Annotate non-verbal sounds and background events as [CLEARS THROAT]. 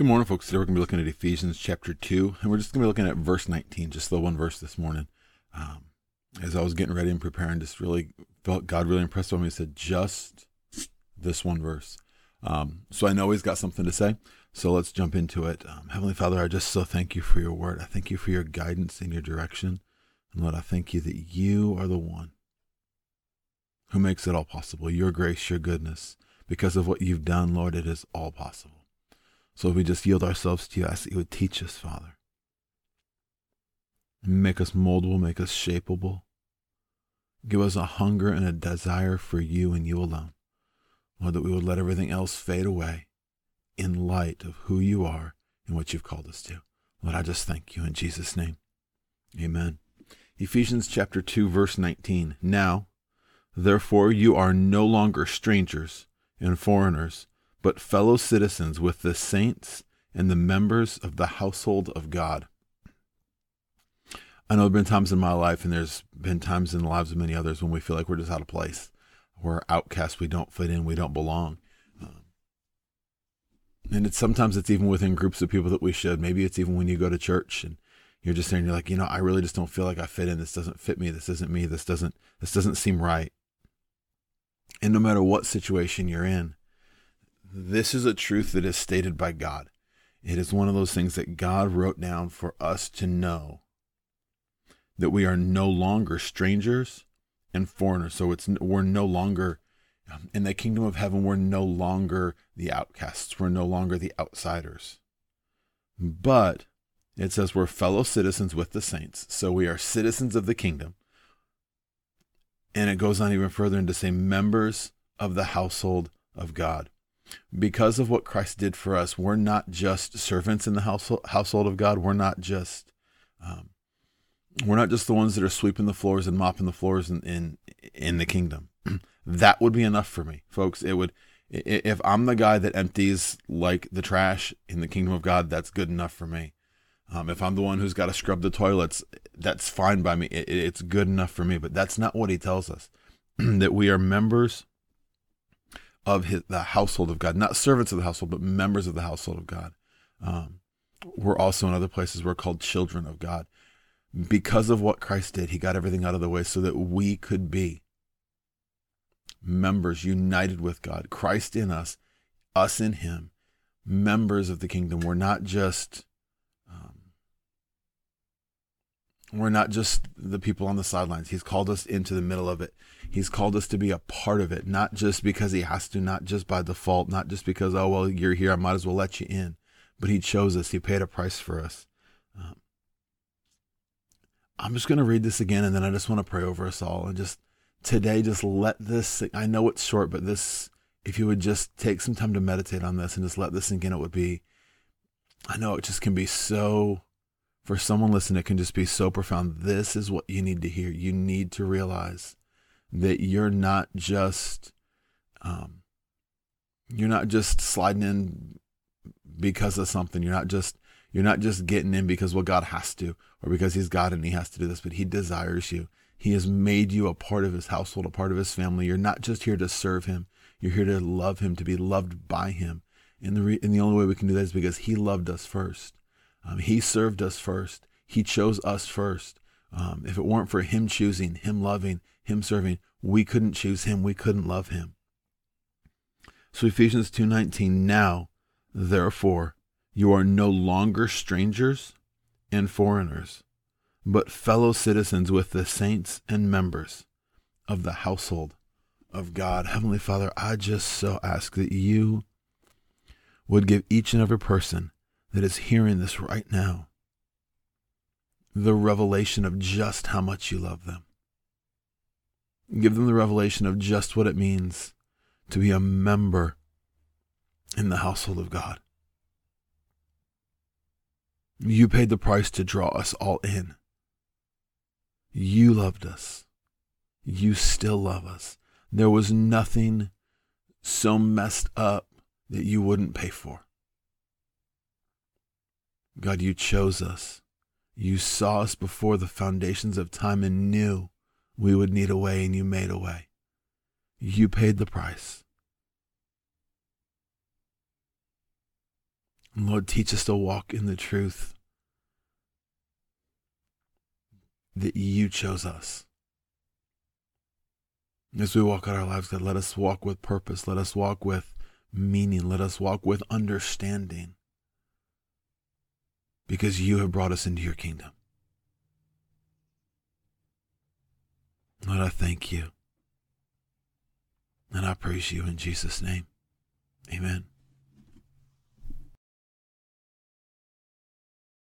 Good morning, folks. Today we're going to be looking at Ephesians chapter 2, and we're just going to be looking at verse 19, just the one verse this morning. Um, as I was getting ready and preparing, just really felt God really impressed on me. He said, just this one verse. Um, so I know He's got something to say. So let's jump into it. Um, Heavenly Father, I just so thank you for your word. I thank you for your guidance and your direction. And Lord, I thank you that you are the one who makes it all possible. Your grace, your goodness. Because of what you've done, Lord, it is all possible. So if we just yield ourselves to you, I ask that you would teach us, Father. Make us moldable, make us shapeable. Give us a hunger and a desire for you and you alone. Lord, that we would let everything else fade away in light of who you are and what you've called us to. Lord, I just thank you in Jesus' name. Amen. Ephesians chapter 2, verse 19. Now, therefore, you are no longer strangers and foreigners but fellow citizens with the saints and the members of the household of God. I know there have been times in my life, and there's been times in the lives of many others when we feel like we're just out of place. We're outcasts. We don't fit in. We don't belong. Um, and it's sometimes it's even within groups of people that we should. Maybe it's even when you go to church and you're just saying you're like, you know, I really just don't feel like I fit in. This doesn't fit me. This isn't me. This doesn't this doesn't seem right. And no matter what situation you're in, this is a truth that is stated by God. It is one of those things that God wrote down for us to know that we are no longer strangers and foreigners. So it's we're no longer um, in the kingdom of heaven. We're no longer the outcasts. We're no longer the outsiders. But it says we're fellow citizens with the saints. So we are citizens of the kingdom. And it goes on even further into say members of the household of God because of what Christ did for us, we're not just servants in the household, household of God. We're not just um, we're not just the ones that are sweeping the floors and mopping the floors in in, in the kingdom. [CLEARS THROAT] that would be enough for me, folks. It would if I'm the guy that empties like the trash in the kingdom of God, that's good enough for me. Um, if I'm the one who's got to scrub the toilets, that's fine by me. It, it's good enough for me. But that's not what he tells us. [CLEARS THROAT] that we are members of his, the household of God, not servants of the household, but members of the household of God. Um, we're also in other places we're called children of God. Because of what Christ did, he got everything out of the way so that we could be members united with God, Christ in us, us in him, members of the kingdom. We're not just um, we're not just the people on the sidelines. He's called us into the middle of it. He's called us to be a part of it, not just because he has to, not just by default, not just because, oh, well, you're here, I might as well let you in. But he chose us, he paid a price for us. Um, I'm just going to read this again and then I just want to pray over us all and just today, just let this, I know it's short, but this, if you would just take some time to meditate on this and just let this sink in, it would be, I know it just can be so, for someone listening, it can just be so profound. This is what you need to hear. You need to realize that you're not just um, you're not just sliding in because of something. You're not just you're not just getting in because well God has to or because He's God and He has to do this, but He desires you. He has made you a part of His household, a part of His family. You're not just here to serve Him. You're here to love Him, to be loved by Him. And the re- and the only way we can do that is because He loved us first. Um, he served us first. He chose us first. Um, if it weren't for Him choosing, Him loving, him serving. We couldn't choose him. We couldn't love him. So Ephesians 2:19 now therefore you are no longer strangers and foreigners but fellow citizens with the saints and members of the household of God. Heavenly Father, I just so ask that you would give each and every person that is hearing this right now the revelation of just how much you love them. Give them the revelation of just what it means to be a member in the household of God. You paid the price to draw us all in. You loved us. You still love us. There was nothing so messed up that you wouldn't pay for. God, you chose us. You saw us before the foundations of time and knew we would need a way, and you made a way. You paid the price. Lord, teach us to walk in the truth that you chose us. As we walk out our lives, God, let us walk with purpose. Let us walk with meaning. Let us walk with understanding. Because you have brought us into your kingdom. Lord, I thank you. And I praise you in Jesus' name. Amen.